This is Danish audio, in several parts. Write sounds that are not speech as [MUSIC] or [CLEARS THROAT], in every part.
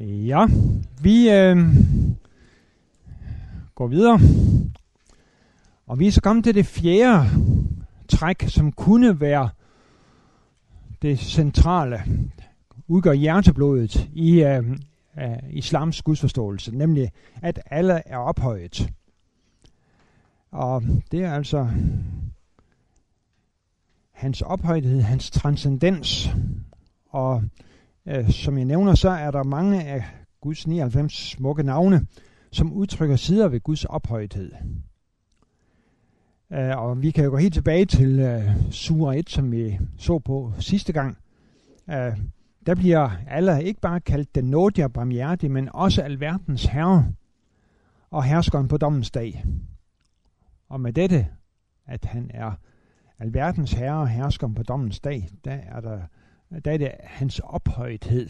Ja, vi øh, går videre. Og vi er så kommet til det fjerde træk, som kunne være det centrale, udgør hjerteblodet i øh, øh, islams gudsforståelse, nemlig at alle er ophøjet. Og det er altså hans ophøjethed, hans transcendens. Og Øh, som jeg nævner, så er der mange af Guds 99 smukke navne, som udtrykker sider ved Guds ophøjthed. Øh, og vi kan jo gå helt tilbage til øh, Sura 1, som vi så på sidste gang. Der bliver Allah ikke bare kaldt den nådige og barmhjertige, men også alverdens herre og herskeren på dommens dag. Og med dette, at han er alverdens herre og herskeren på dommens dag, der er, der, der er det hans ophøjthed,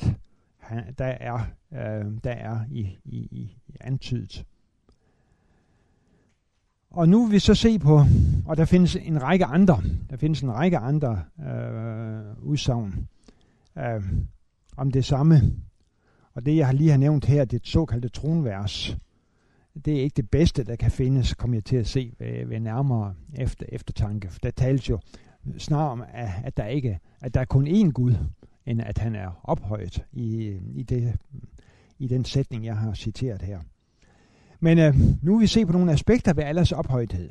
han, der er, øh, der er i, i, i antydet. Og nu vil vi så se på, og der findes en række andre, der findes en række andre øh, udsagn øh, om det samme. Og det, jeg har lige har nævnt her, det såkaldte tronvers, det er ikke det bedste, der kan findes, kommer jeg til at se ved, ved nærmere efter, eftertanke. Der tales jo snarere om, at, at, der ikke, at der er kun én Gud, end at han er ophøjet i, i, det, i den sætning, jeg har citeret her. Men øh, nu vil vi se på nogle aspekter ved Allahs ophøjethed.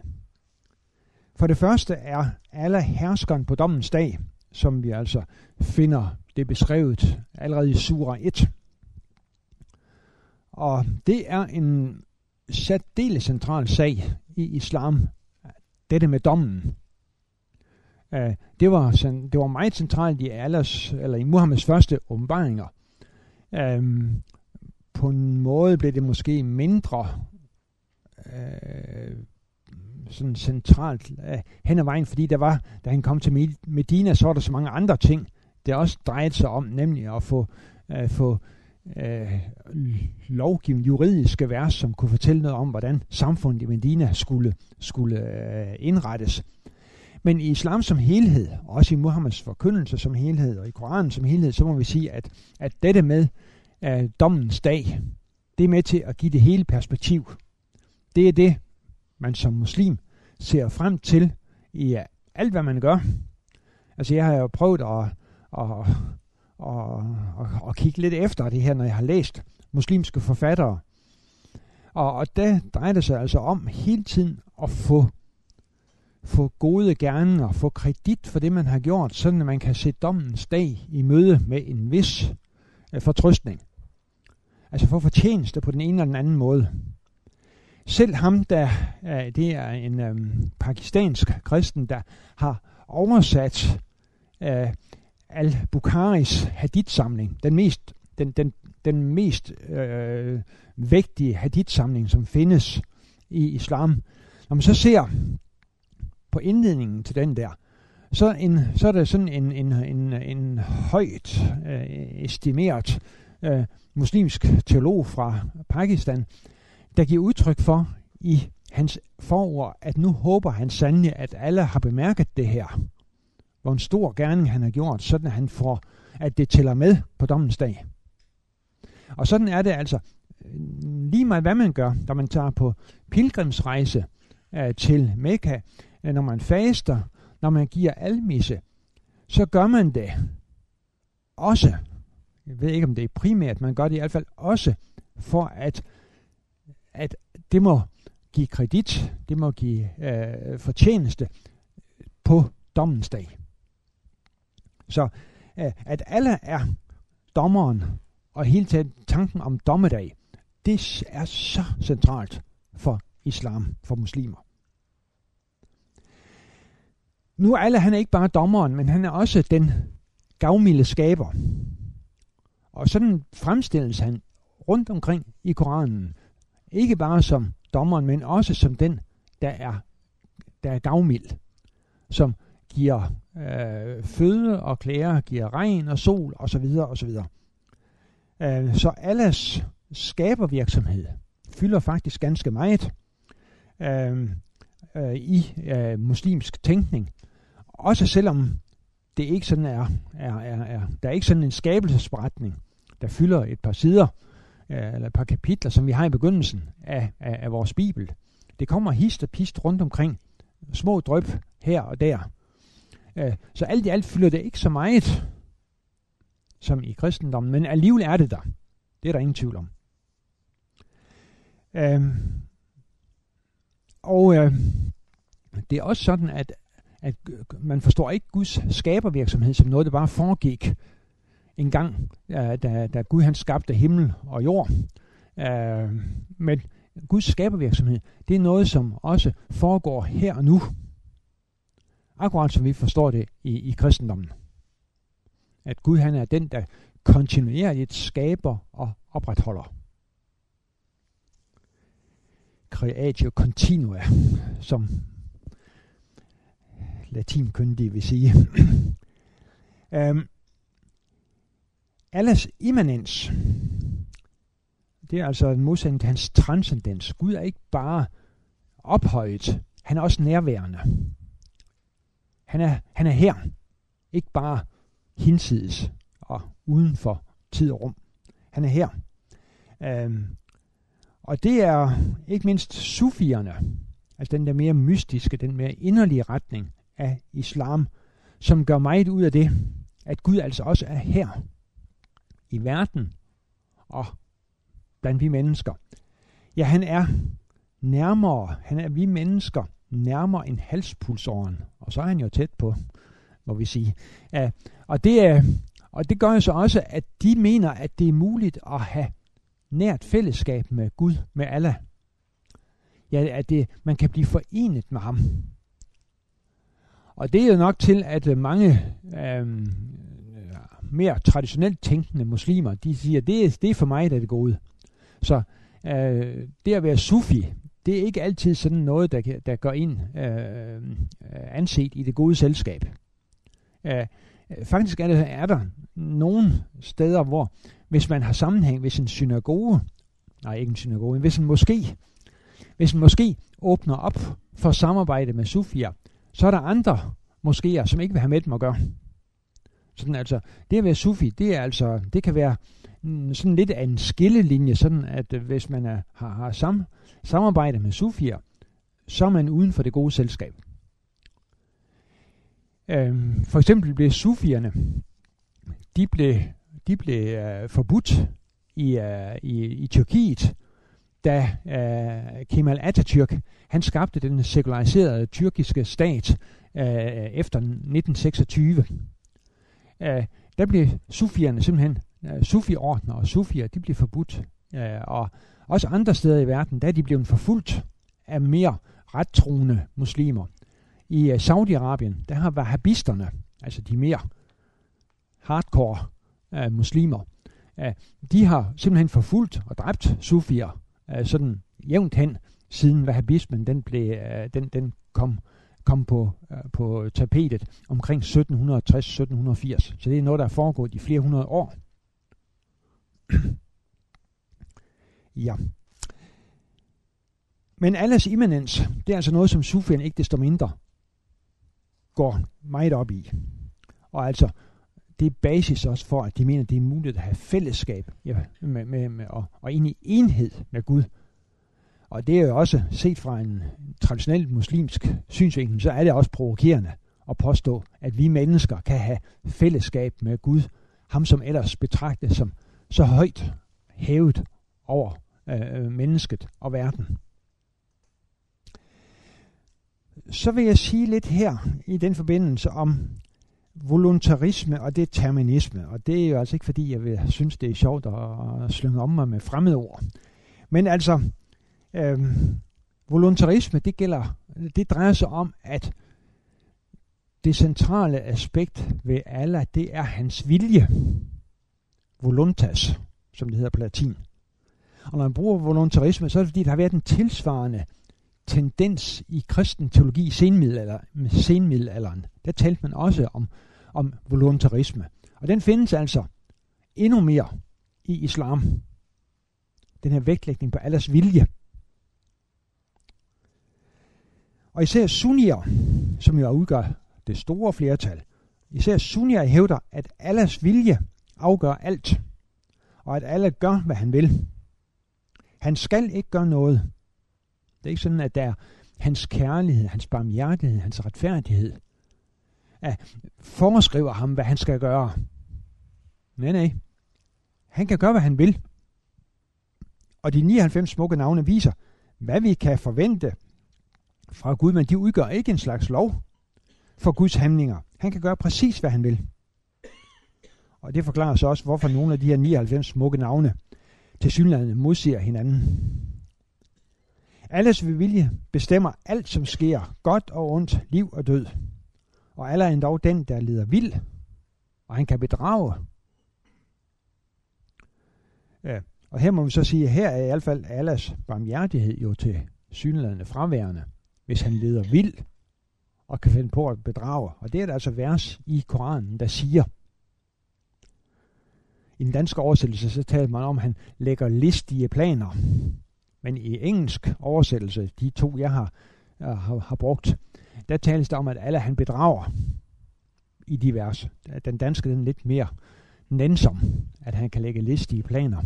For det første er Allah herskeren på dommens dag, som vi altså finder det beskrevet allerede i Sura 1. Og det er en særdeles central sag i islam, dette med dommen. Uh, det, var, det var meget centralt i Allahs, eller i Muhammeds første åbenbaringer. Um, på en måde blev det måske mindre øh, sådan centralt øh, hen ad vejen, fordi der var, da han kom til Medina, så var der så mange andre ting, det også drejede sig om, nemlig at få, øh, få øh, lovgivende juridiske vers, som kunne fortælle noget om, hvordan samfundet i Medina skulle, skulle øh, indrettes. Men i islam som helhed, også i Muhammeds forkyndelse som helhed, og i Koranen som helhed, så må vi sige, at, at dette med uh, dommens dag, det er med til at give det hele perspektiv. Det er det, man som muslim ser frem til i alt, hvad man gør. Altså jeg har jo prøvet at, at at, og, og kigge lidt efter det her, når jeg har læst muslimske forfattere. Og, og der drejer det sig altså om hele tiden at få, få gode gerninger, få kredit for det, man har gjort, sådan at man kan se dommens dag i møde med en vis øh, fortrøstning. Altså få fortjeneste på den ene eller den anden måde. Selv ham, der øh, det er en øh, pakistansk kristen, der har oversat øh, al-Bukharis hadith-samling, den mest, den, den, den mest øh, vægtige hadith-samling, som findes i islam. Når man så ser på indledningen til den der, så, en, så er der sådan en, en, en, en højt øh, estimeret øh, muslimsk teolog fra Pakistan, der giver udtryk for i hans forord, at nu håber han sandelig, at alle har bemærket det her hvor en stor gerning han har gjort, sådan at han får, at det tæller med på dommens dag. Og sådan er det altså, øh, lige meget hvad man gør, når man tager på pilgrimsrejse øh, til Mekka, når man faster, når man giver almisse, så gør man det også, jeg ved ikke om det er primært, man gør det i hvert fald også, for at, at det må give kredit, det må give øh, fortjeneste på dommens dag. Så øh, at alle er dommeren, og hele tiden tanken om dommedag, det er så centralt for islam, for muslimer. Nu er alle, han er ikke bare dommeren, men han er også den gavmilde skaber. Og sådan fremstilles han rundt omkring i Koranen. Ikke bare som dommeren, men også som den, der er, der er gavmild. Som giver øh, føde og klæder, giver regn og sol osv. osv. Øh, så alles skabervirksomhed fylder faktisk ganske meget øh, øh, i øh, muslimsk tænkning. Også selvom det ikke sådan er, er, er, er, der er ikke sådan en skabelsesberetning, der fylder et par sider øh, eller et par kapitler, som vi har i begyndelsen af, af, af vores Bibel. Det kommer hist og pist rundt omkring. Små drøb her og der. Øh, så alt i alt fylder det ikke så meget som i kristendommen, men alligevel er det der. Det er der ingen tvivl om. Øhm, og øh, det er også sådan, at, at man forstår ikke Guds skabervirksomhed som noget, der bare foregik en gang, da, da Gud han skabte himmel og jord. Øh, men Guds skabervirksomhed, det er noget, som også foregår her og nu. Akkurat som vi forstår det i, i kristendommen. At Gud han er den, der kontinuerligt skaber og opretholder. Creatio continua, som latinkyndige vil sige. [CLEARS THROAT] Øhm, um, alles immanens, det er altså en modsætning til hans transcendens. Gud er ikke bare ophøjet, han er også nærværende. Han er, han er her, ikke bare hinsides og uden for tid og rum. Han er her. Um, og det er ikke mindst sufierne, altså den der mere mystiske, den mere inderlige retning af islam, som gør meget ud af det, at Gud altså også er her i verden og blandt vi mennesker. Ja, han er nærmere, han er vi mennesker nærmere en halspulsåren, og så er han jo tæt på, må vi sige. Ja, og, det, er, og det gør jo så også, at de mener, at det er muligt at have nært fællesskab med Gud, med Allah. Ja, at det, man kan blive forenet med ham. Og det er jo nok til, at mange øhm, øh, mere traditionelt tænkende muslimer, de siger, det er, det er for mig, der er det gode. Så øh, det at være sufi, det er ikke altid sådan noget, der, der går ind øh, øh, anset i det gode selskab. Øh, øh faktisk er, det, er der nogle steder, hvor hvis man har sammenhæng, hvis en synagoge, nej ikke en synagoge, hvis en moské, hvis en moské åbner op for samarbejde med sufier, så er der andre moskéer, som ikke vil have med dem at gøre. Sådan altså, det at være sufi, det er altså, det kan være mm, sådan lidt af en skillelinje, sådan at øh, hvis man er, har, har sam, samarbejde med sufier, så er man uden for det gode selskab. Øhm, for eksempel blev sufierne, de blev, de blev øh, forbudt i, øh, i, i Tyrkiet, da øh, Kemal Atatürk han skabte den sekulariserede tyrkiske stat øh, efter 1926. Øh, der blev sufierne simpelthen, øh, sufiordner og sufier, de blev forbudt. Øh, og også andre steder i verden, der er de blevet forfulgt af mere rettroende muslimer. I øh, Saudi-Arabien, der har wahhabisterne, altså de mere hardcore uh, muslimer, uh, de har simpelthen forfulgt og dræbt sufier uh, sådan jævnt hen, siden wahhabismen den, blev, uh, den, den kom, kom på, uh, på tapetet omkring 1760-1780. Så det er noget, der er foregået i flere hundrede år. [CLEARS THROAT] ja. Men alles immanens, det er altså noget, som Sufien ikke desto mindre går meget op i. Og altså, det er basis også for, at de mener, at det er muligt at have fællesskab ja, med, med, med, og, og ind i enhed med Gud. Og det er jo også set fra en traditionel muslimsk synsvinkel, så er det også provokerende at påstå, at vi mennesker kan have fællesskab med Gud, ham som ellers betragtes som så højt hævet over øh, øh mennesket og verden så vil jeg sige lidt her i den forbindelse om voluntarisme og det terminisme. Og det er jo altså ikke fordi, jeg vil synes, det er sjovt at slynge om mig med fremmede ord. Men altså, øh, voluntarisme, det, gælder, det drejer sig om, at det centrale aspekt ved Allah, det er hans vilje. Voluntas, som det hedder på latin. Og når man bruger voluntarisme, så er det fordi, der har været en tilsvarende tendens i kristen teologi i senmiddelalder, senmiddelalderen. Der talte man også om, om voluntarisme. Og den findes altså endnu mere i islam. Den her vægtlægning på alles vilje. Og især sunnier, som jo udgør det store flertal, især sunnier hævder, at alles vilje afgør alt, og at alle gør, hvad han vil. Han skal ikke gøre noget. Det er ikke sådan, at der er hans kærlighed, hans barmhjertighed, hans retfærdighed, at foreskriver ham, hvad han skal gøre. Nej, nej. Han kan gøre, hvad han vil. Og de 99 smukke navne viser, hvad vi kan forvente fra Gud, men de udgør ikke en slags lov for Guds handlinger. Han kan gøre præcis, hvad han vil. Og det forklarer så også, hvorfor nogle af de her 99 smukke navne til synligheden modsiger hinanden. Alles vilje bestemmer alt, som sker, godt og ondt, liv og død. Og alle er endda den, der lider vild, og han kan bedrage. Ja, og her må vi så sige, at her er i hvert fald Allahs barmhjertighed jo til synlædende fraværende, hvis han leder vild og kan finde på at bedrage. Og det er der altså vers i Koranen, der siger. I den danske oversættelse, så taler man om, at han lægger listige planer. Men i engelsk oversættelse, de to jeg har, øh, har, har brugt, der tales der om, at alle han bedrager i de vers. Den danske den er lidt mere nænsom, at han kan lægge listige planer.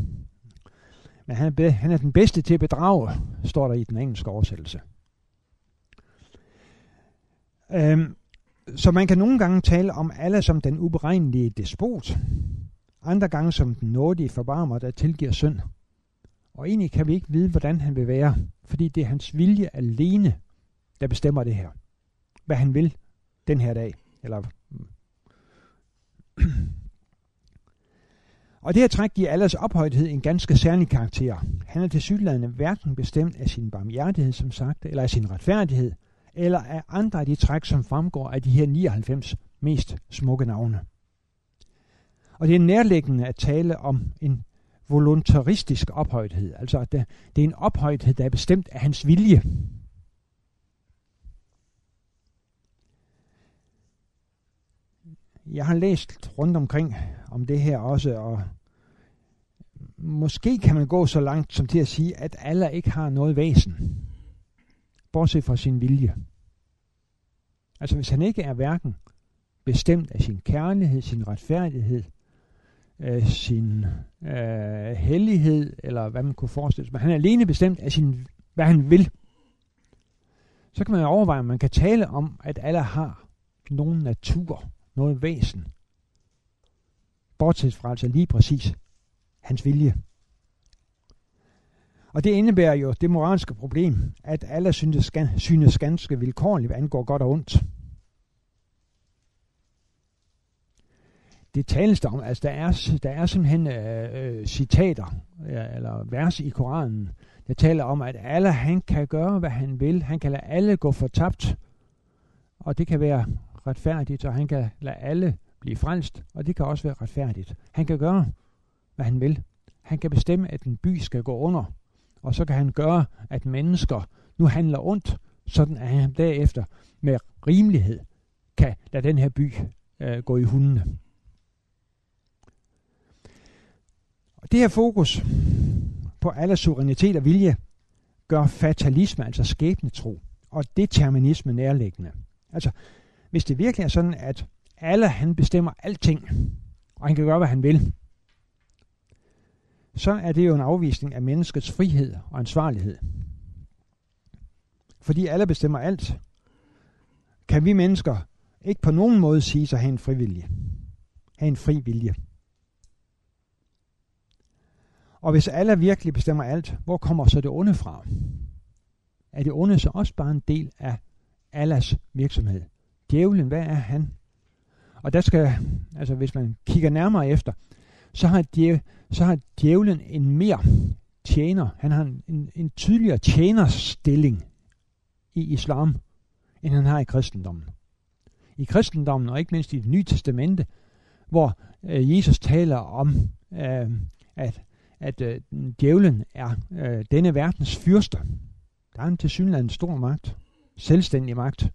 Men han er, han er den bedste til at bedrage, står der i den engelske oversættelse. Øhm, så man kan nogle gange tale om alle som den uberegnelige despot, andre gange som den nådige forbarmer, der tilgiver synd. Og egentlig kan vi ikke vide, hvordan han vil være, fordi det er hans vilje alene, der bestemmer det her. Hvad han vil den her dag. Eller [CLEARS THROAT] og det her træk giver alles ophøjthed en ganske særlig karakter. Han er til sydlandene hverken bestemt af sin barmhjertighed, som sagt, eller af sin retfærdighed, eller af andre af de træk, som fremgår af de her 99 mest smukke navne. Og det er nærliggende at tale om en voluntaristisk ophøjthed, altså at det, det er en ophøjthed, der er bestemt af hans vilje. Jeg har læst rundt omkring om det her også, og måske kan man gå så langt som til at sige, at alle ikke har noget væsen, bortset fra sin vilje. Altså hvis han ikke er hverken bestemt af sin kærlighed, sin retfærdighed, øh, sin øh, hellighed, eller hvad man kunne forestille sig, men han er alene bestemt af sin, hvad han vil, så kan man overveje, om man kan tale om, at alle har nogen natur, noget væsen, bortset fra altså lige præcis hans vilje. Og det indebærer jo det moralske problem, at alle synes, synes ganske vilkårligt, hvad angår godt og ondt. Det tales der om, altså der er, der er simpelthen øh, øh, citater, ja, eller vers i Koranen, der taler om, at alle han kan gøre, hvad han vil. Han kan lade alle gå fortabt, og det kan være retfærdigt, og han kan lade alle blive frelst, og det kan også være retfærdigt. Han kan gøre, hvad han vil. Han kan bestemme, at en by skal gå under, og så kan han gøre, at mennesker nu handler ondt, sådan at han derefter med rimelighed kan lade den her by øh, gå i hundene. Og det her fokus på alle suverænitet og vilje gør fatalisme, altså skæbnetro, og determinisme nærliggende. Altså, hvis det virkelig er sådan, at alle han bestemmer alting, og han kan gøre, hvad han vil, så er det jo en afvisning af menneskets frihed og ansvarlighed. Fordi alle bestemmer alt, kan vi mennesker ikke på nogen måde sige sig have en frivillige. Have en fri vilje. Og hvis alle virkelig bestemmer alt, hvor kommer så det onde fra? Er det onde så også bare en del af Allahs virksomhed? Djævlen, hvad er han? Og der skal, altså hvis man kigger nærmere efter, så har, djæv, så har djævlen en mere tjener, han har en, en, en tydeligere tjenerstilling i islam, end han har i kristendommen. I kristendommen, og ikke mindst i det nye testamente, hvor øh, Jesus taler om, øh, at, at øh, djævlen er øh, denne verdens fyrste. Der er en tilsyneladende stor magt, selvstændig magt,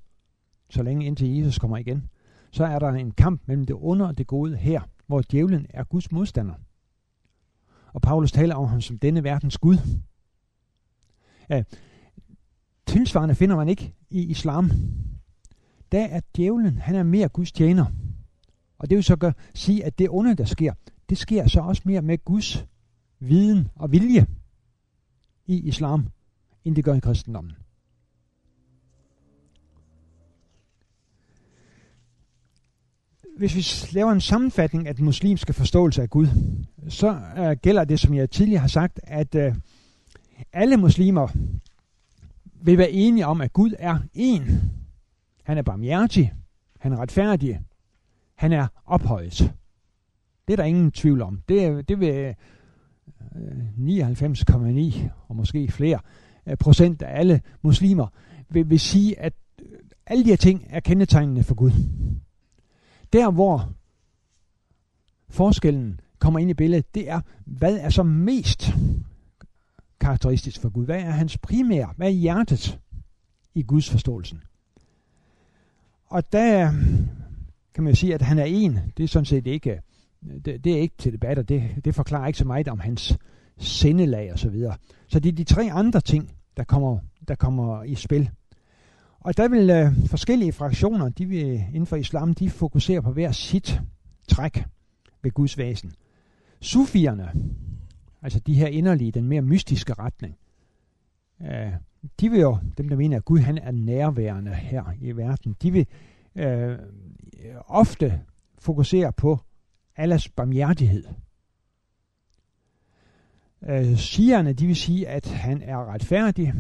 så længe indtil Jesus kommer igen. Så er der en kamp mellem det onde og det gode her hvor djævlen er Guds modstander. Og Paulus taler om ham som denne verdens Gud. Ja, tilsvarende finder man ikke i islam. Der er djævlen, han er mere Guds tjener. Og det vil så gøre, sige, at det onde, der sker, det sker så også mere med Guds viden og vilje. i islam, end det gør i kristendommen. Hvis vi laver en sammenfatning af den muslimske forståelse af Gud, så uh, gælder det, som jeg tidligere har sagt, at uh, alle muslimer vil være enige om, at Gud er en. Han er barmhjertig, han er retfærdig, han er ophøjet. Det er der ingen tvivl om. Det, det vil Øh, 99,9 og måske flere øh, procent af alle muslimer vil, vil sige, at øh, alle de her ting er kendetegnende for Gud. Der hvor forskellen kommer ind i billedet, det er, hvad er så mest karakteristisk for Gud? Hvad er hans primære? Hvad er hjertet i Guds forståelsen? Og der kan man jo sige, at han er en. Det er sådan set ikke, det, det er ikke til debat, og det, det forklarer ikke så meget om hans sindelag og så videre. Så det er de tre andre ting, der kommer, der kommer i spil. Og der vil øh, forskellige fraktioner, de vil, inden for islam, de fokuserer på hver sit træk ved Guds væsen. Sufierne, altså de her inderlige, den mere mystiske retning, øh, de vil jo, dem der mener, at Gud han er nærværende her i verden, de vil øh, ofte fokusere på Allahs barmhjertighed. Øh, Shierne, de vil sige, at han er retfærdig,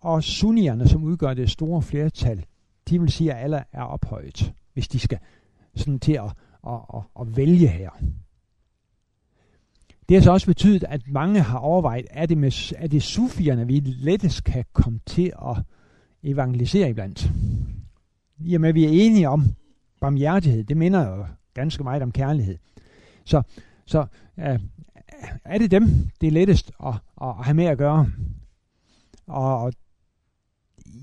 og sunnierne, som udgør det store flertal, de vil sige, at Allah er ophøjet, hvis de skal sådan til at, at, at, at vælge her. Det har så også betydet, at mange har overvejet, er det, med, er det sufierne, vi lettest kan komme til at evangelisere iblandt. I og med, at vi er enige om barmhjertighed, det minder jo ganske meget om kærlighed. Så, så øh, er det dem, det er lettest at, at have med at gøre. Og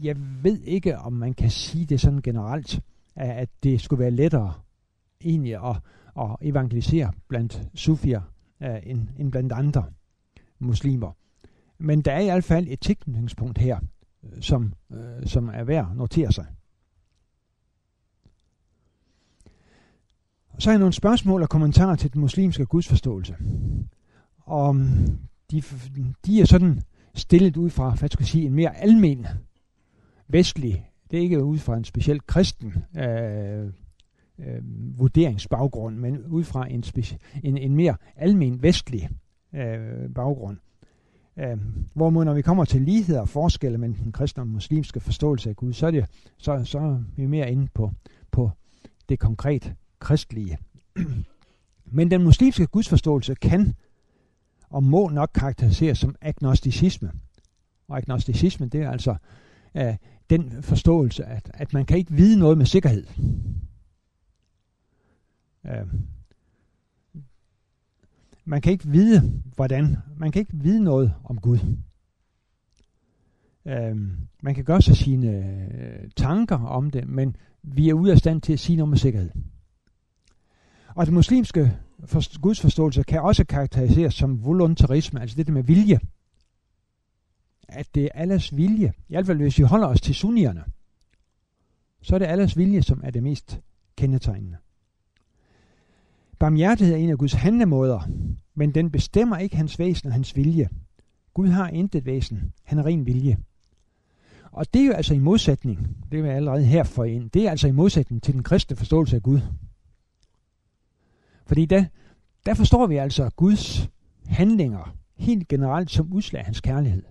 jeg ved ikke, om man kan sige det sådan generelt, at det skulle være lettere egentlig at, at evangelisere blandt sufier øh, end, end blandt andre muslimer. Men der er i hvert fald et tilknytningspunkt her, øh, som, øh, som er værd at notere sig. Så er jeg nogle spørgsmål og kommentarer til den muslimske gudsforståelse. Og mm, de, de er sådan stillet ud fra, hvad skal jeg sige, en mere almen vestlig, det er ikke ud fra en speciel kristen øh, øh, vurderingsbaggrund, men ud fra en, en, en mere almen vestlig øh, baggrund. Øh, hvorimod når vi kommer til ligheder og forskelle mellem den kristne og muslimske forståelse af Gud, så er, det, så, så er vi mere inde på, på det konkret kristlige. Men den muslimske gudsforståelse kan og må nok karakteriseres som agnosticisme. Og agnosticisme, det er altså øh, den forståelse, at, at man kan ikke vide noget med sikkerhed. Øh, man kan ikke vide, hvordan. Man kan ikke vide noget om Gud. Øh, man kan gøre sig sine øh, tanker om det, men vi er ude af stand til at sige noget med sikkerhed. Og den muslimske for, gudsforståelse kan også karakteriseres som voluntarisme, altså det der med vilje. At det er alles vilje. I hvert fald hvis vi holder os til sunnierne, så er det alles vilje, som er det mest kendetegnende. Barmhjertighed er en af Guds handlemåder, men den bestemmer ikke hans væsen og hans vilje. Gud har intet væsen. Han er ren vilje. Og det er jo altså i modsætning, det vil jeg allerede her få ind, det er altså i modsætning til den kristne forståelse af Gud. Fordi der, der forstår vi altså Guds handlinger helt generelt som udslag af hans kærlighed.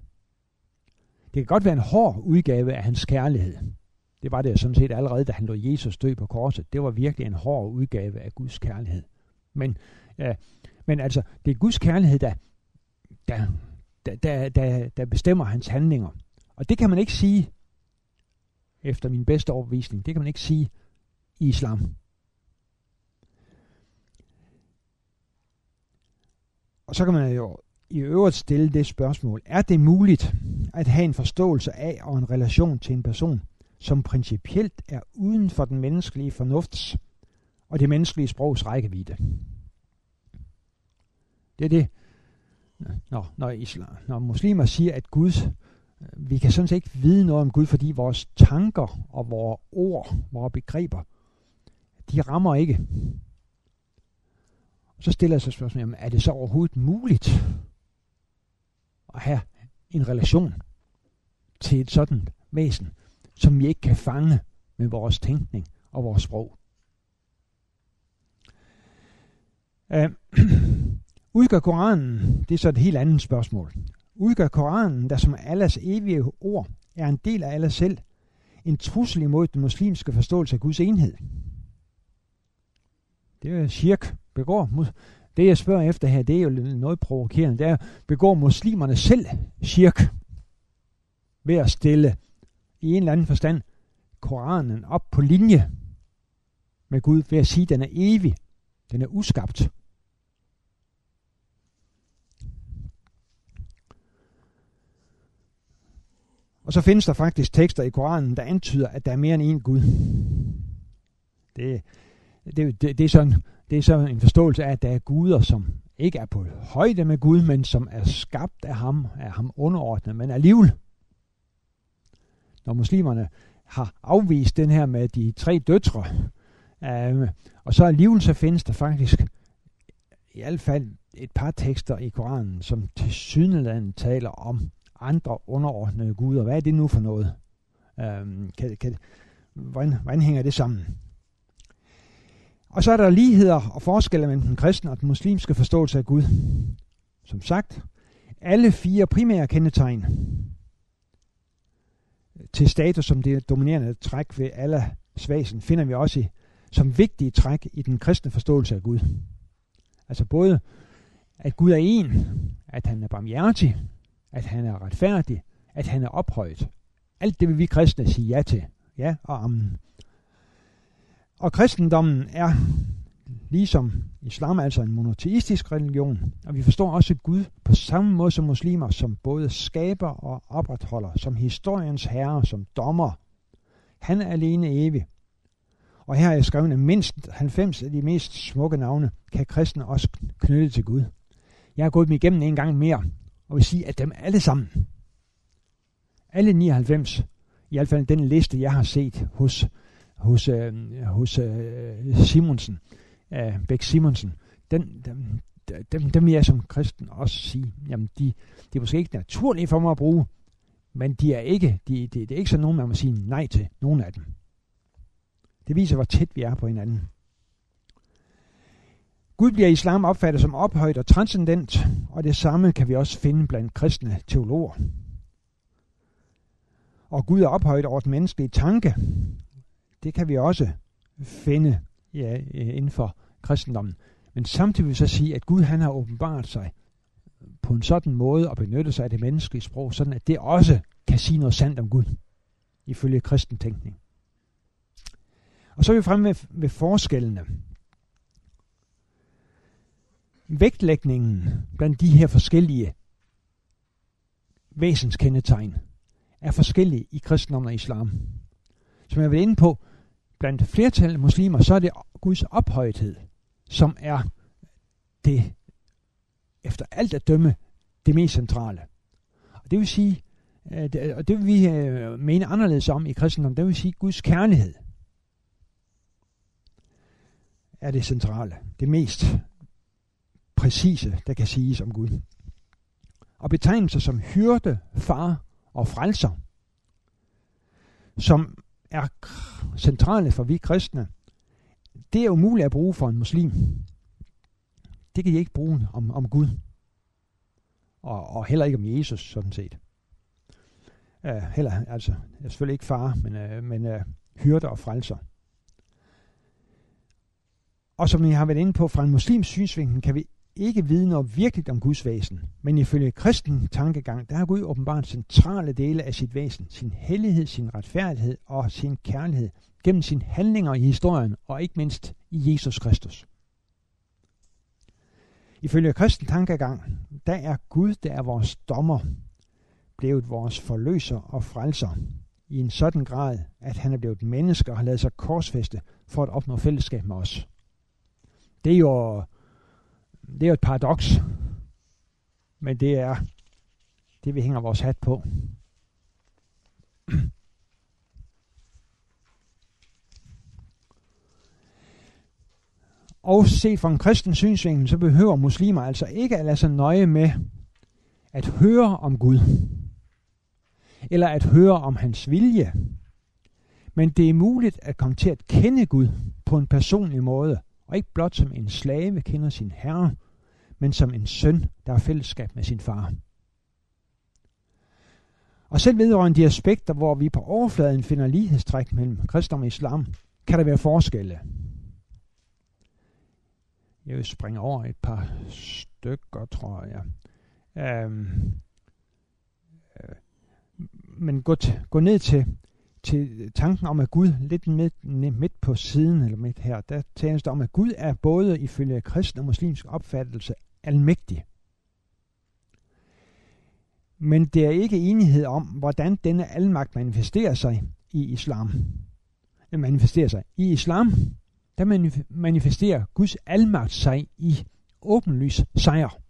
Det kan godt være en hård udgave af hans kærlighed. Det var det sådan set allerede, da han lå Jesus dø på korset. Det var virkelig en hård udgave af Guds kærlighed. Men, øh, men altså, det er Guds kærlighed, der, der, der, der, der, der bestemmer hans handlinger. Og det kan man ikke sige, efter min bedste overbevisning, det kan man ikke sige i islam. Og så kan man jo i øvrigt stille det spørgsmål, er det muligt at have en forståelse af og en relation til en person, som principielt er uden for den menneskelige fornufts og det menneskelige sprogs rækkevidde? Det er det, når, når, islam, når muslimer siger, at Gud, øh, vi kan sådan set ikke vide noget om Gud, fordi vores tanker og vores ord, vores begreber, de rammer ikke så stiller jeg sig spørgsmålet, jamen, er det så overhovedet muligt at have en relation til et sådan væsen, som vi ikke kan fange med vores tænkning og vores sprog. Uh, [CLEARS THROAT] udgør Koranen, det er så et helt andet spørgsmål, udgør Koranen, der som Allahs evige ord er en del af Allah selv, en trussel imod den muslimske forståelse af Guds enhed? Det er shirk. Begår, det jeg spørger efter her, det er jo noget provokerende. Det er, begår muslimerne selv shirk ved at stille i en eller anden forstand Koranen op på linje med Gud ved at sige, at den er evig, den er uskabt. Og så findes der faktisk tekster i Koranen, der antyder, at der er mere end én Gud. Det, det, det, det, er sådan, det er så en forståelse af, at der er guder, som ikke er på højde med Gud, men som er skabt af ham, er ham underordnet, men alligevel. Når muslimerne har afvist den her med de tre døtre, øh, og så alligevel så findes der faktisk i hvert fald et par tekster i Koranen, som til sydenlandet taler om andre underordnede guder. Hvad er det nu for noget? Øh, kan, kan, hvordan, hvordan hænger det sammen? Og så er der ligheder og forskelle mellem den kristne og den muslimske forståelse af Gud. Som sagt, alle fire primære kendetegn til status som det dominerende træk ved alle svasen, finder vi også i, som vigtige træk i den kristne forståelse af Gud. Altså både, at Gud er en, at han er barmhjertig, at han er retfærdig, at han er ophøjet. Alt det vil vi kristne sige ja til. Ja og amen. Og kristendommen er ligesom islam altså en monoteistisk religion, og vi forstår også Gud på samme måde som muslimer, som både skaber og opretholder, som historiens herre, som dommer. Han er alene evig. Og her er jeg skrevet, at mindst 90 af de mest smukke navne kan kristne også knytte til Gud. Jeg har gået dem igennem en gang mere, og vil sige, at dem alle sammen, alle 99, i hvert fald den liste, jeg har set hos hos, øh, hos øh, Simonsen, øh, Bæk Simonsen, den, dem, dem, dem vil jeg som kristen også sige, jamen de, de er måske ikke naturlige for mig at bruge, men de er ikke, de, de, det er ikke sådan nogen, man må sige nej til, nogen af dem. Det viser, hvor tæt vi er på hinanden. Gud bliver i islam opfattet som ophøjt og transcendent, og det samme kan vi også finde blandt kristne teologer. Og Gud er ophøjt over den menneskelige tanke, det kan vi også finde ja, øh, inden for kristendommen. Men samtidig vil jeg så sige, at Gud han har åbenbart sig på en sådan måde at benytte sig af det menneskelige sprog, sådan at det også kan sige noget sandt om Gud, ifølge kristen tænkning. Og så er vi fremme ved, ved forskellene. Vægtlægningen blandt de her forskellige væsenskendetegn er forskellige i kristendom og islam. Som jeg var inde på, blandt flertallet muslimer, så er det Guds ophøjethed, som er det, efter alt at dømme, det mest centrale. Og det vil sige, øh, og det vil vi øh, mene anderledes om i kristendom, det vil sige Guds kærlighed er det centrale, det mest præcise, der kan siges om Gud. Og betegnelser som hyrde, far og frelser, som er centrale for vi kristne, det er umuligt at bruge for en muslim. Det kan de ikke bruge om, om Gud. Og, og heller ikke om Jesus, sådan set. Uh, heller, altså, jeg er selvfølgelig ikke far, men, uh, men uh, hyrder og frelser. Og som jeg har været inde på, fra en muslims synsvinkel, kan vi ikke vidner noget virkelig om Guds væsen, men ifølge kristen tankegang, der har Gud åbenbart centrale dele af sit væsen, sin hellighed, sin retfærdighed og sin kærlighed, gennem sine handlinger i historien, og ikke mindst i Jesus Kristus. Ifølge kristen tankegang, der er Gud, der er vores dommer, blevet vores forløser og frelser i en sådan grad, at han er blevet menneske og har lavet sig korsfeste for at opnå fællesskab med os. Det er jo det er jo et paradoks, men det er det, vi hænger vores hat på. Og set fra en kristen synsvinkel, så behøver muslimer altså ikke at lade sig nøje med at høre om Gud. eller at høre om hans vilje. Men det er muligt at komme til at kende Gud på en personlig måde, og ikke blot som en slave kender sin herre, men som en søn, der har fællesskab med sin far. Og selv vedrørende de aspekter, hvor vi på overfladen finder lighedstræk mellem kristendom og islam, kan der være forskelle. Jeg vil springe over et par stykker, tror jeg. Øhm, øh, men gå, gå ned til, til tanken om, at Gud lidt midt, midt på siden, eller midt her, der tales der om, at Gud er både ifølge kristen og muslimsk opfattelse almægtig. Men det er ikke enighed om, hvordan denne almagt manifesterer sig i islam. Den manifesterer sig. I islam, der manifesterer Guds almagt sig i åbenlys sejr.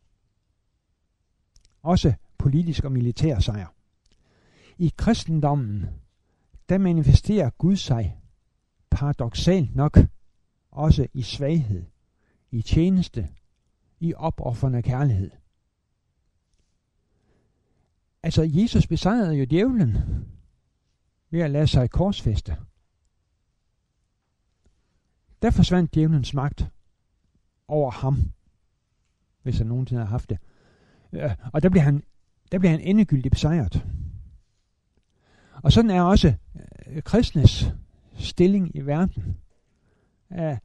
Også politisk og militær sejr. I kristendommen, der manifesterer Gud sig paradoxalt nok også i svaghed, i tjeneste, i opoffrende kærlighed. Altså, Jesus besejrede jo djævlen ved at lade sig korsfeste. Der forsvandt djævelens magt over ham, hvis han nogensinde har haft det. Øh, og der bliver han, der bliver han endegyldigt besejret. Og sådan er også øh, kristnes stilling i verden. Uh,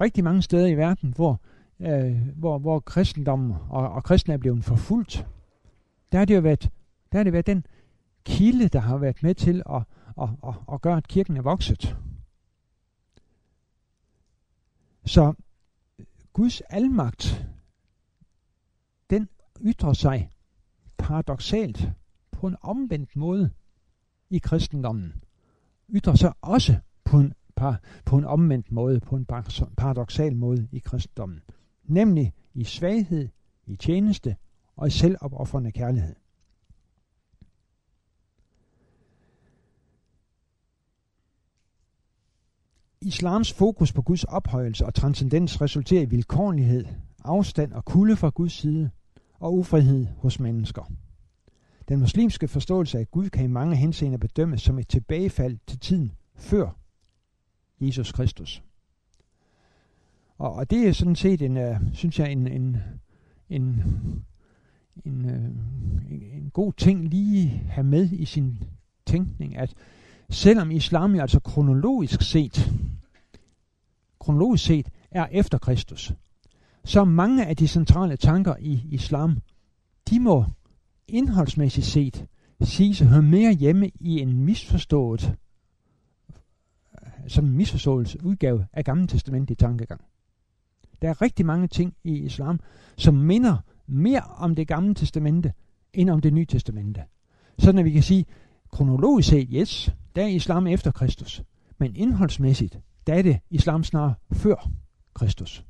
rigtig mange steder i verden, hvor, øh, hvor, hvor kristendommen og, og kristne er blevet forfulgt, der har det jo været, der har det været den kilde, der har været med til at, at, at, at gøre, at kirken er vokset. Så øh, Guds almagt, den ytrer sig paradoxalt på en omvendt måde i kristendommen. Ytrer sig også på en, på en omvendt måde, på en paradoxal måde i kristendommen. Nemlig i svaghed, i tjeneste og i selvopoffrende kærlighed. Islams fokus på Guds ophøjelse og transcendens resulterer i vilkårlighed, afstand og kulde fra Guds side og ufrihed hos mennesker. Den muslimske forståelse af Gud kan i mange henseender bedømmes som et tilbagefald til tiden før Jesus Kristus. Og, og det er sådan set en, uh, synes jeg, en, en, en, en, uh, en, en god ting lige have med i sin tænkning, at selvom islam jo altså kronologisk set, kronologisk set er efter Kristus, så mange af de centrale tanker i islam, de må indholdsmæssigt set siges at høre mere hjemme i en misforstået, som en misforståelse udgave af Gamle testamentlig i tankegang. Der er rigtig mange ting i islam, som minder mere om det gamle testamente, end om det nye testamente. Sådan at vi kan sige, kronologisk set, yes, der er islam efter Kristus. Men indholdsmæssigt, der er det islam snarere før Kristus.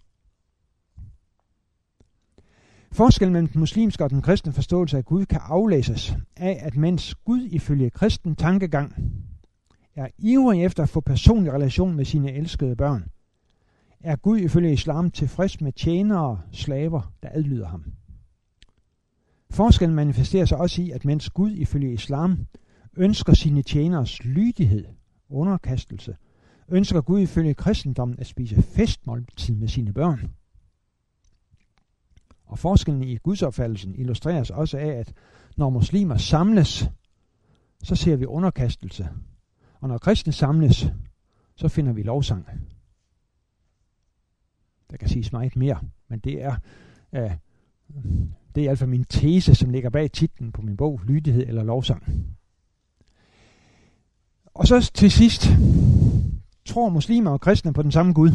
Forskellen mellem den muslimske og den kristne forståelse af Gud kan aflæses af, at mens Gud ifølge kristen tankegang er ivrig efter at få personlig relation med sine elskede børn, er Gud ifølge islam tilfreds med tjenere og slaver, der adlyder ham. Forskellen manifesterer sig også i, at mens Gud ifølge islam ønsker sine tjeneres lydighed, underkastelse, ønsker Gud ifølge kristendommen at spise festmåltid med sine børn. Og forskellen i gudsopfattelsen illustreres også af, at når muslimer samles, så ser vi underkastelse. Og når kristne samles, så finder vi lovsang. Der kan siges meget mere, men det er, uh, det er i hvert fald min tese, som ligger bag titlen på min bog, Lydighed eller lovsang. Og så til sidst, tror muslimer og kristne på den samme Gud?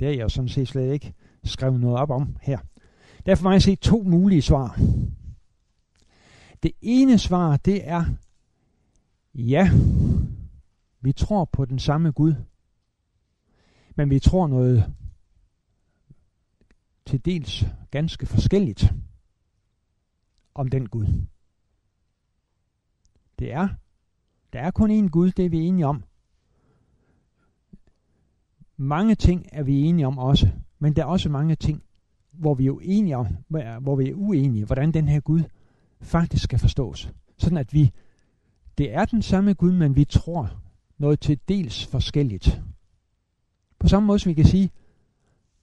Det er jeg sådan set slet ikke skrevet noget op om her. Derfor må jeg se to mulige svar. Det ene svar, det er, ja, vi tror på den samme Gud, men vi tror noget til dels ganske forskelligt om den Gud. Det er der er kun én Gud, det er vi enige om. Mange ting er vi enige om også, men der er også mange ting, hvor vi er uenige om, hvor vi er uenige, hvordan den her Gud faktisk skal forstås. Sådan at vi, det er den samme Gud, men vi tror noget til dels forskelligt. På samme måde som vi kan sige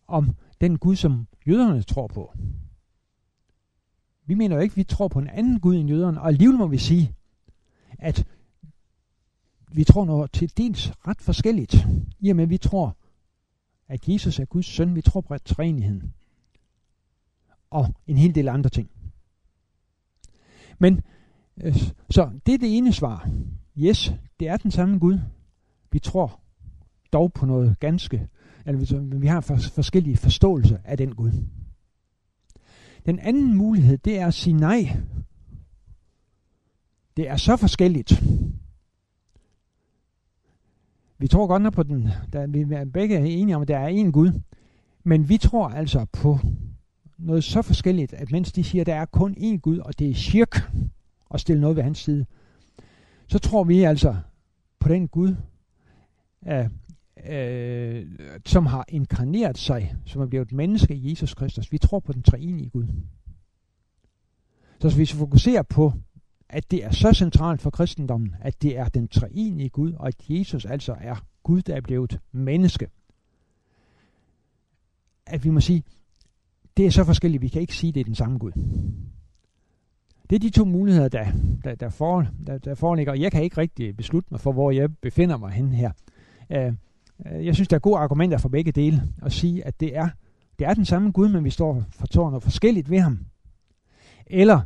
om den Gud, som jøderne tror på. Vi mener jo ikke, at vi tror på en anden Gud end jøderne, og alligevel må vi sige, at vi tror noget til dels ret forskelligt, i og med at vi tror, at Jesus er Guds søn. Vi tror på træenigheden. Og en hel del andre ting. Men, øh, så det er det ene svar. Yes, det er den samme Gud. Vi tror dog på noget ganske, altså vi har forskellige forståelser af den Gud. Den anden mulighed, det er at sige nej. Det er så forskelligt. Vi tror godt nok på den, der, vi er begge enige om, at der er en Gud, men vi tror altså på noget så forskelligt, at mens de siger, at der er kun én Gud, og det er shirk at stille noget ved hans side, så tror vi altså på den Gud, øh, øh, som har inkarneret sig, som er blevet et menneske i Jesus Kristus. Vi tror på den treenige Gud. Så hvis vi fokuserer på, at det er så centralt for kristendommen, at det er den treenige Gud, og at Jesus altså er Gud, der er blevet menneske, at vi må sige, det er så forskelligt, vi kan ikke sige, at det er den samme Gud. Det er de to muligheder, der, der, der, for, der, der foreligger, og jeg kan ikke rigtig beslutte mig for, hvor jeg befinder mig hen her. Uh, jeg synes, der er gode argumenter for begge dele at sige, at det er, det er den samme Gud, men vi står for tårnet forskelligt ved ham. Eller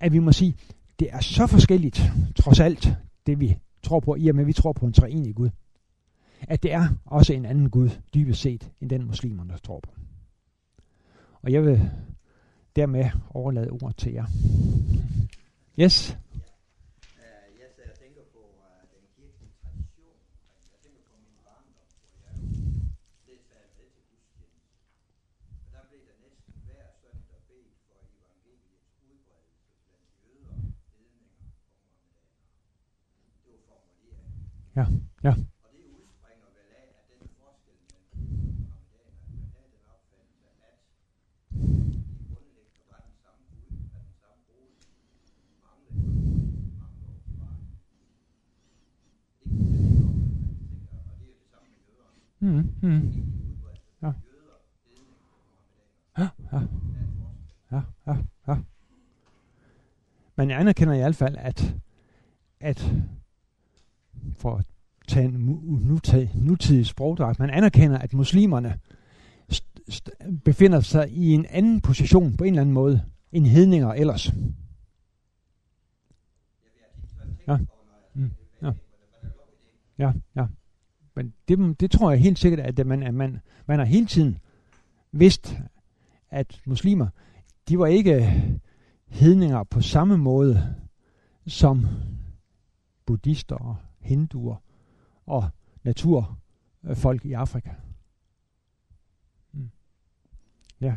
at vi må sige, det er så forskelligt, trods alt, det vi tror på, i og med at vi tror på en treenig Gud, at det er også en anden Gud, dybest set, end den muslimerne tror på. Og jeg vil dermed overlade ordet til jer. Yes? Ja, ja. Og det udspringer vel af, at den forskel mellem amerikanerne havde den opfattelse, at de grundlæggende var den samme Gud, at den samme brud, manglede mange år tilbage. Ikke den opfattelse, og det er det samme med jøderne. Mm, mm. Ja. Ja, ja. Ja, ja, ja. Men jeg anerkender i hvert fald, at, at for at tage en nutid, nutidig sprogdragt. Man anerkender, at muslimerne befinder sig i en anden position på en eller anden måde end hedninger ellers. Ja. Mm. Ja. Ja, ja. Men det, det tror jeg helt sikkert, at man, at man, man har hele tiden vidst, at muslimer, de var ikke hedninger på samme måde som buddhister og hinduer og naturfolk i Afrika. Mm. Ja.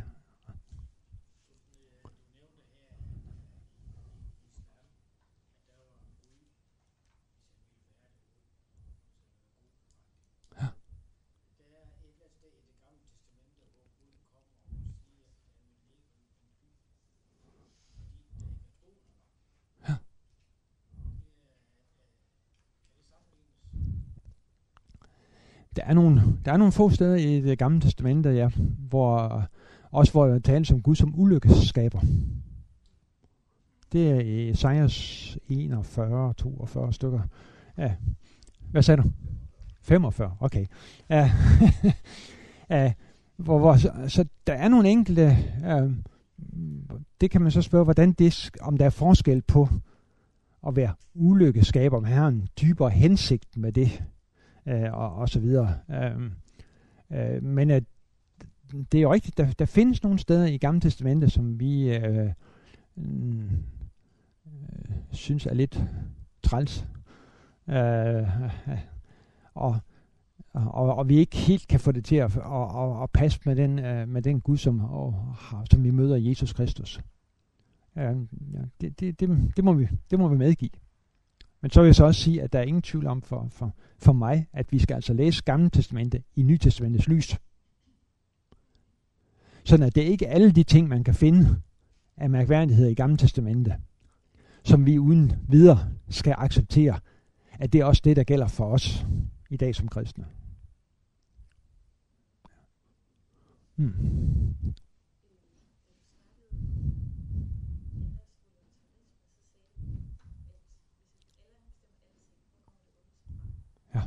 Der er nogle, der er nogle få steder i det gamle testamente, ja, hvor også hvor der tales om Gud som ulykkesskaber. Det er i Esajas 41, 42 stykker. Ja. Hvad sagde du? 45, okay. Ja. [LAUGHS] ja. Hvor, hvor, så, så der er nogle enkelte, øh, det kan man så spørge, hvordan det, om der er forskel på at være ulykkeskaber, om Herren, dybere hensigt med det, øh, og, og så videre. Øh, øh, men at det er jo rigtigt, der, der findes nogle steder i Gamle Testamentet, som vi øh, øh, synes er lidt træls. Øh, og, og, og vi ikke helt kan få det til at og, og, og passe med den, øh, med den Gud, som, og, som vi møder i Jesus Kristus. Øh, ja, det, det, det, det, må vi, det må vi medgive. Men så vil jeg så også sige, at der er ingen tvivl om for, for, for mig, at vi skal altså læse Gamle Testamente i Nye Testamentets lys. Sådan at det er ikke alle de ting, man kan finde af mærkværdigheder i Gamle Testamente, som vi uden videre skal acceptere, at det er også det, der gælder for os i dag som kristne. Hmm. Ja.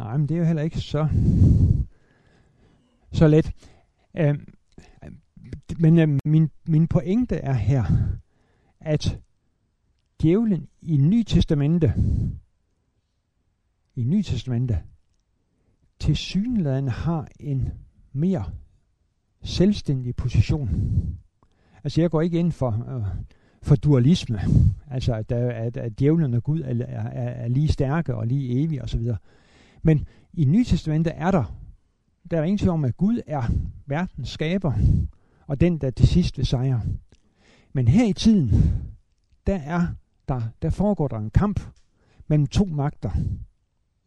Nej, men det er jo heller ikke så, så let. Øh, men øh, min, min pointe er her, at djævlen i Ny Testamente i Ny Testamente til synligheden har en mere selvstændig position. Altså jeg går ikke ind for, øh, for dualisme, altså at, øh, at, at djævlen og Gud er, er, er lige stærke og lige evige osv. Men i Nye Testamentet er der, der er ingen om, at Gud er verdens skaber, og den, der til sidst vil sejre. Men her i tiden, der, er der, der foregår der en kamp mellem to magter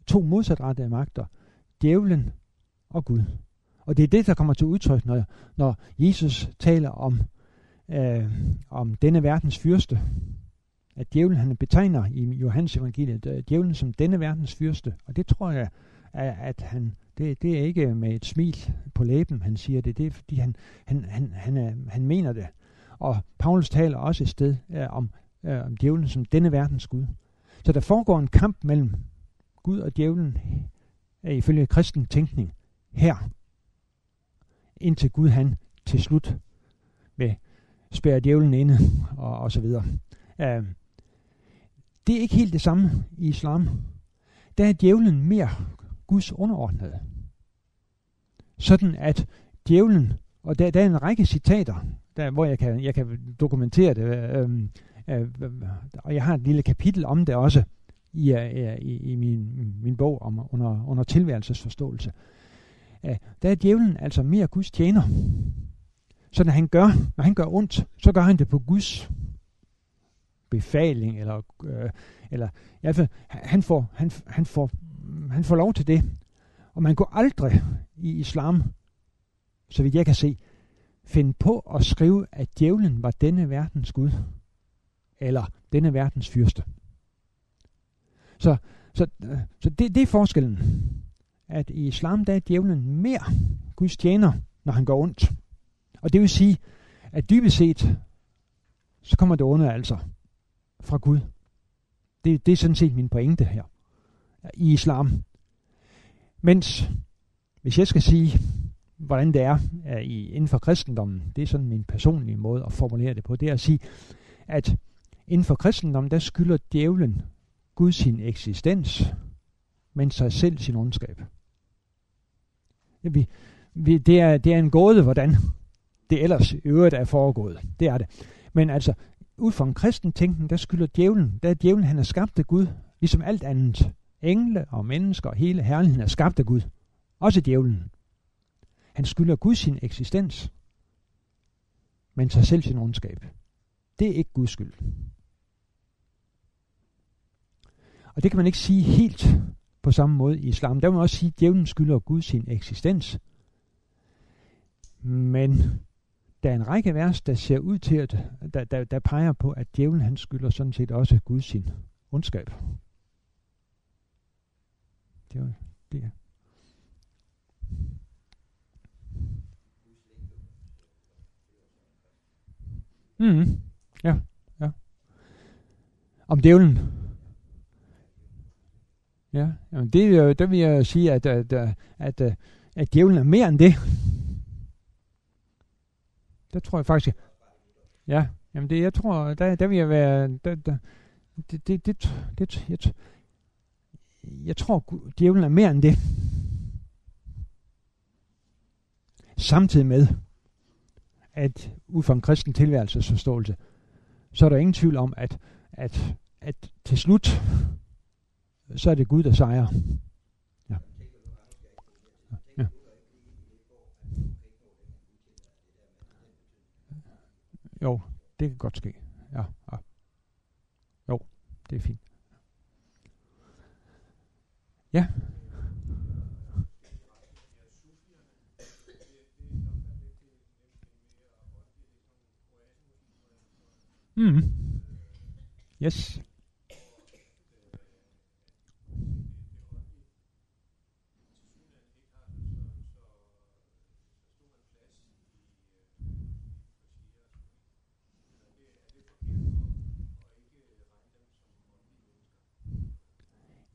to modsatrettede magter, djævlen og Gud. Og det er det, der kommer til udtryk, når, når Jesus taler om, øh, om denne verdens fyrste. At djævlen, han betegner i Johannes evangeliet, øh, djævlen som denne verdens fyrste. Og det tror jeg, at han, det, det er ikke med et smil på læben, han siger det. Det er, fordi han, han, han, han, er, han mener det. Og Paulus taler også et sted øh, om, øh, om djævlen som denne verdens Gud. Så der foregår en kamp mellem Gud og djævlen øh, ifølge kristen tænkning her, indtil Gud han til slut vil spærre djævlen inde og, og så videre. Øh, det er ikke helt det samme i islam. Der er djævlen mere Guds underordnede. Sådan at djævlen, og der, der er en række citater, der, hvor jeg kan, jeg kan dokumentere det, øhm, øh, øh, og jeg har et lille kapitel om det også, øh, i, i, i min, min bog om under, under tilværelsesforståelse. Øh, der er djævlen altså mere Guds tjener. Så når han gør, når han gør ondt, så gør han det på Guds befaling, eller, øh, eller i hvert fald, han får, han, han, får, han får lov til det. Og man går aldrig i islam, så vidt jeg kan se, finde på at skrive, at djævlen var denne verdens Gud, eller denne verdens fyrste. Så, så, øh, så det, det er forskellen. At i islam, der er djævlen mere Guds tjener, når han går ondt. Og det vil sige, at dybest set, så kommer det onde altså fra Gud. Det, det er sådan set min pointe her. I islam. Mens, hvis jeg skal sige, hvordan det er i, inden for kristendommen, det er sådan min personlige måde at formulere det på, det er at sige, at inden for kristendommen, der skylder djævlen Gud sin eksistens, men sig selv sin ondskab. Vi, vi, det, er, det er en gåde, hvordan det ellers øvrigt er foregået. Det er det. Men altså, ud fra en kristen tænkning, der skylder djævlen, der er djævlen, han er skabt af Gud, ligesom alt andet. Engle og mennesker og hele herligheden er skabt af Gud. Også djævlen. Han skylder Gud sin eksistens, men sig selv sin ondskab. Det er ikke Guds skyld. Og det kan man ikke sige helt på samme måde i islam. Der må man også sige, at djævlen skylder Gud sin eksistens. Men der er en række vers, der ser ud til, at der, der, der peger på, at djævlen han skylder sådan set også Gud sin ondskab. Det er det. Mm, ja, ja. Om djævlen Ja, jamen det, der vil jeg sige, at, at, at, at, at djævlen er mere end det. Der tror jeg faktisk, ja, jamen det, jeg tror, der, der vil jeg være, der, der, det, det, det, det jeg, jeg tror, djævlen er mere end det. Samtidig med, at ud fra en kristen tilværelsesforståelse, så er der ingen tvivl om, at, at, at til slut, så er det Gud, der sejrer. Jo, det kan godt ske. Ja, ja. Jo, det er fint. Ja. Mm. Yes.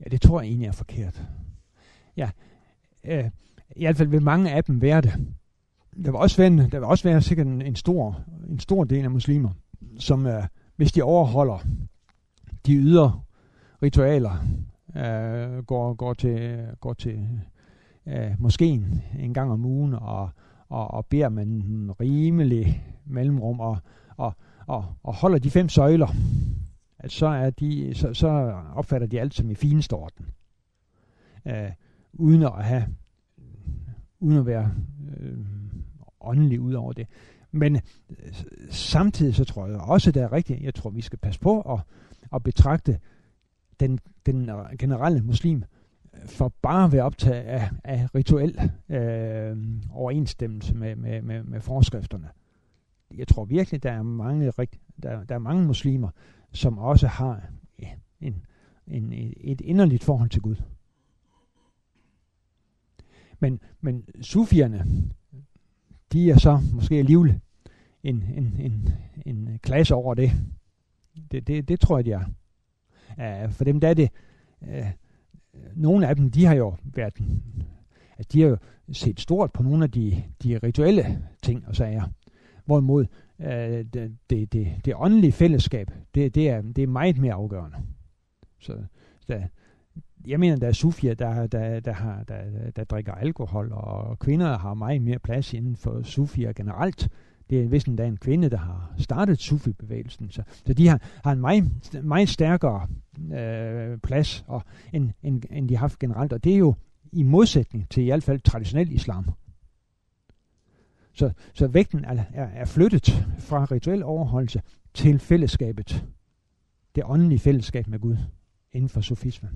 Det tror jeg egentlig er forkert. Ja, øh, i hvert fald vil mange af dem være det. Der vil også være, en, der vil også være sikkert en, en, stor, en stor del af muslimer, som øh, hvis de overholder de ydre ritualer, øh, går, går til, går til øh, moskeen en gang om ugen og, og, og beder man en rimelig mellemrum og, og, og, og holder de fem søjler, at så, er de, så, så opfatter de alt som i fineste orden. Øh, uden at have uden at være øh, åndelig ud over det. Men øh, samtidig så tror jeg også, det er rigtigt. Jeg tror, vi skal passe på at, at betragte den, den generelle muslim øh, for bare at være optaget af, af rituel øh, overensstemmelse med, med, med, med forskrifterne. Jeg tror virkelig, der er mange, rigt, der, der er mange muslimer, som også har en, en, et inderligt forhold til Gud. Men, men sufierne, de er så måske alligevel en, en, en, en klasse over det. Det, det, det tror jeg, de er. Uh, for dem der er det, uh, nogle af dem, de har jo været, at de har jo set stort på nogle af de, de rituelle ting og sager. Hvorimod uh, det, det, det, det åndelige fællesskab, det, det, er, det er meget mere afgørende. Så der, jeg mener, der er sufier, der, der, der, har, der, der drikker alkohol, og kvinder har meget mere plads inden for sufier generelt. Det er vist endda en kvinde, der har startet sufi-bevægelsen. Så, så de har, har en meget, meget stærkere øh, plads, og, end, end, end de har haft generelt. Og det er jo i modsætning til i hvert fald traditionel islam. Så, så vægten er, er, er flyttet fra rituel overholdelse til fællesskabet. Det åndelige fællesskab med Gud inden for sufismen.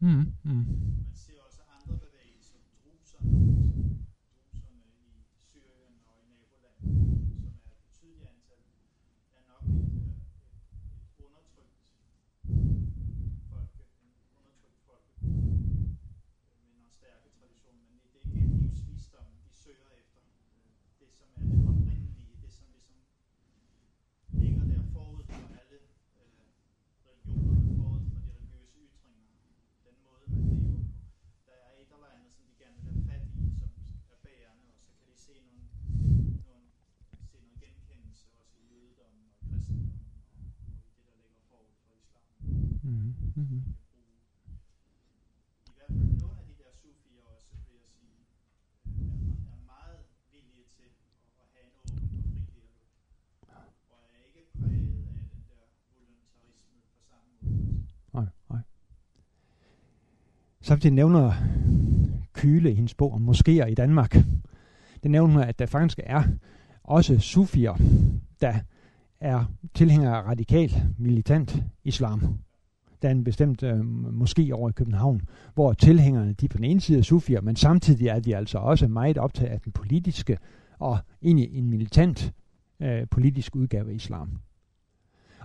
Mm, mm. Man ser også andre bevægelser, druserne, druserne i Syrien og i nabolandet, som er et betydeligt antal, er nok et, øh, et undertrykt folke, en undertrykt folke med nogle stærke traditioner, men det er ikke livsvisdom, de søger efter. Det, som er det oprindelige, det som ligesom ligger der forud for alle Mm-hmm. I hvert fald nogle af de der sufier også, vil jeg sige, er, er meget villige til at, have en åben og fri dialog. Og er ikke præget af den der voluntarisme på samme måde. Nej, nej. Samtidig nævner Kyle i hendes bog om moskéer i Danmark. Det nævner hun, at der faktisk er også sufier, der er tilhængere af radikal militant islam der er en bestemt øh, moské over i København, hvor tilhængerne de er på den ene side er sufier, men samtidig er de altså også meget optaget af den politiske og egentlig en militant øh, politisk udgave af islam.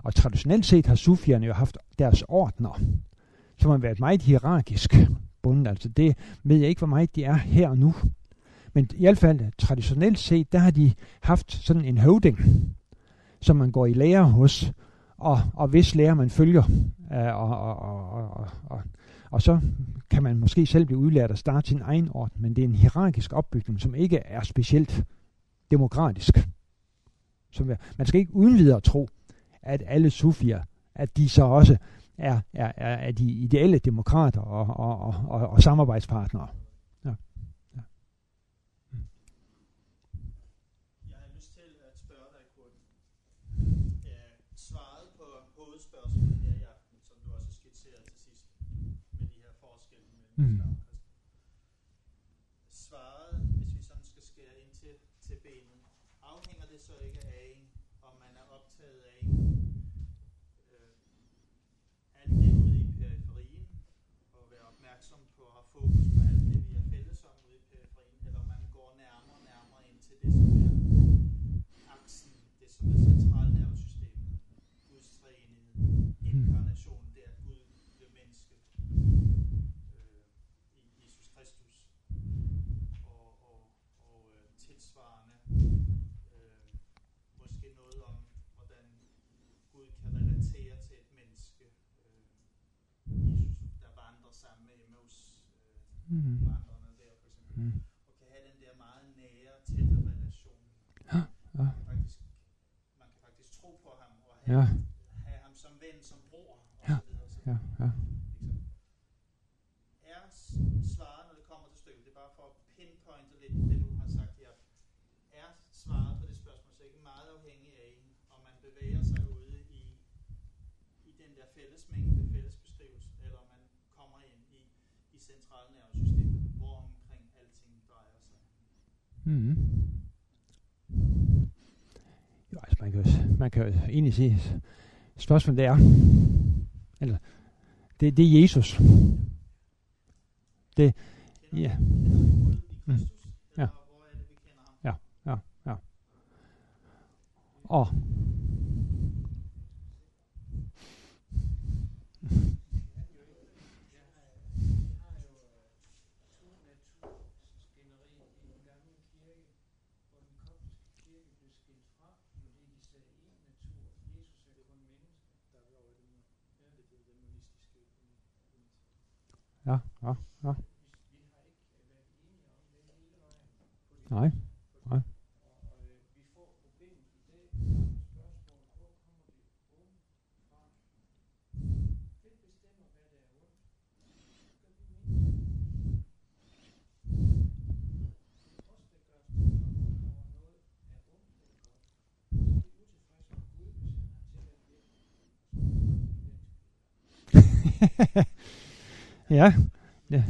Og traditionelt set har sufierne jo haft deres ordner, som har været meget hierarkisk bundet. Altså det ved jeg ikke, hvor meget de er her og nu. Men i hvert fald traditionelt set, der har de haft sådan en høvding, som man går i lære hos, og, og hvis lærer man følger. Øh, og, og, og, og, og, og så kan man måske selv blive udlært at starte sin egen orden, men det er en hierarkisk opbygning, som ikke er specielt demokratisk. Som, man skal ikke uden videre tro, at alle sufier, at de så også er, er, er, er de ideelle demokrater og, og, og, og, og samarbejdspartnere. Mm. Mm. der for eksempel, mm. og kan have den der meget nære, tætte relation. Ja. ja. Faktisk, man kan faktisk tro på ham og have, ja. have ham som ven, som bror. Og ja. Så videre, så ja. Ja. Er svaret, når det kommer til stykket, det er bare for at pinpointe lidt det, du har sagt her, er svaret på det spørgsmål så ikke meget afhængig af, om man bevæger sig ude i, i den der fællesmængde, fælles beskrivelse, eller om man kommer ind i, centralnervesystemet. Mm. Jo, altså man kan, jo, man kan egentlig sige, spørgsmålet er, eller, det, det er Jesus. Det, ja. Mm. Ja. Ja, ja, ja. Og Ja, ja, ja. Nej, nej. [LAUGHS] Ja. ja.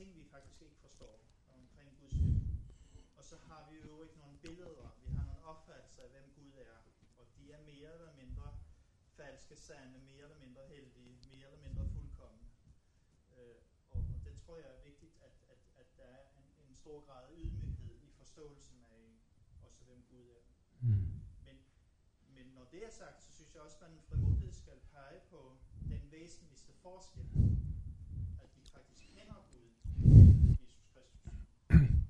ting, vi faktisk ikke forstår omkring Guds liv. Og så har vi jo ikke nogle billeder, vi har nogle opfattelser af, hvem Gud er. Og de er mere eller mindre falske, sande, mere eller mindre heldige, mere eller mindre fuldkommende. Øh, og det tror jeg er vigtigt, at, at, at der er en, en stor grad af ydmyghed i forståelsen af også, hvem Gud er. Mm det er sagt, så synes jeg også, at man frimodigt skal pege på den væsentligste forskel, at vi faktisk kender Gud, Jesus Kristus.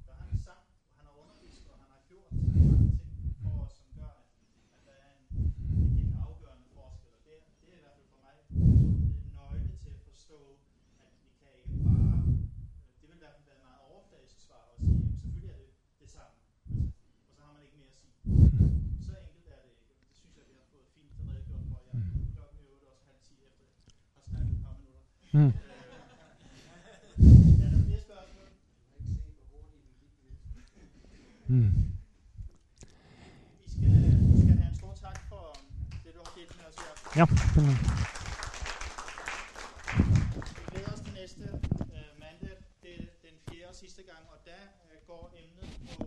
Der har han sagt, og han har undervist, og han har gjort mange ting for os, som gør, at, at der er en, en helt afgørende forskel. Og det, det er i hvert fald for mig en nøgle til at forstå, at vi kan ikke bare, det vil i hvert fald være et meget overfladisk svar at sige, jamen selvfølgelig er det det samme. Og så har man ikke mere at sige. Mm. Mm. Vi skal, vi skal have en stor tak for det, du har delt med os her. Ja. Vi glæder os til næste uh, mandag. Det er den fjerde og sidste gang, og der uh, går emnet på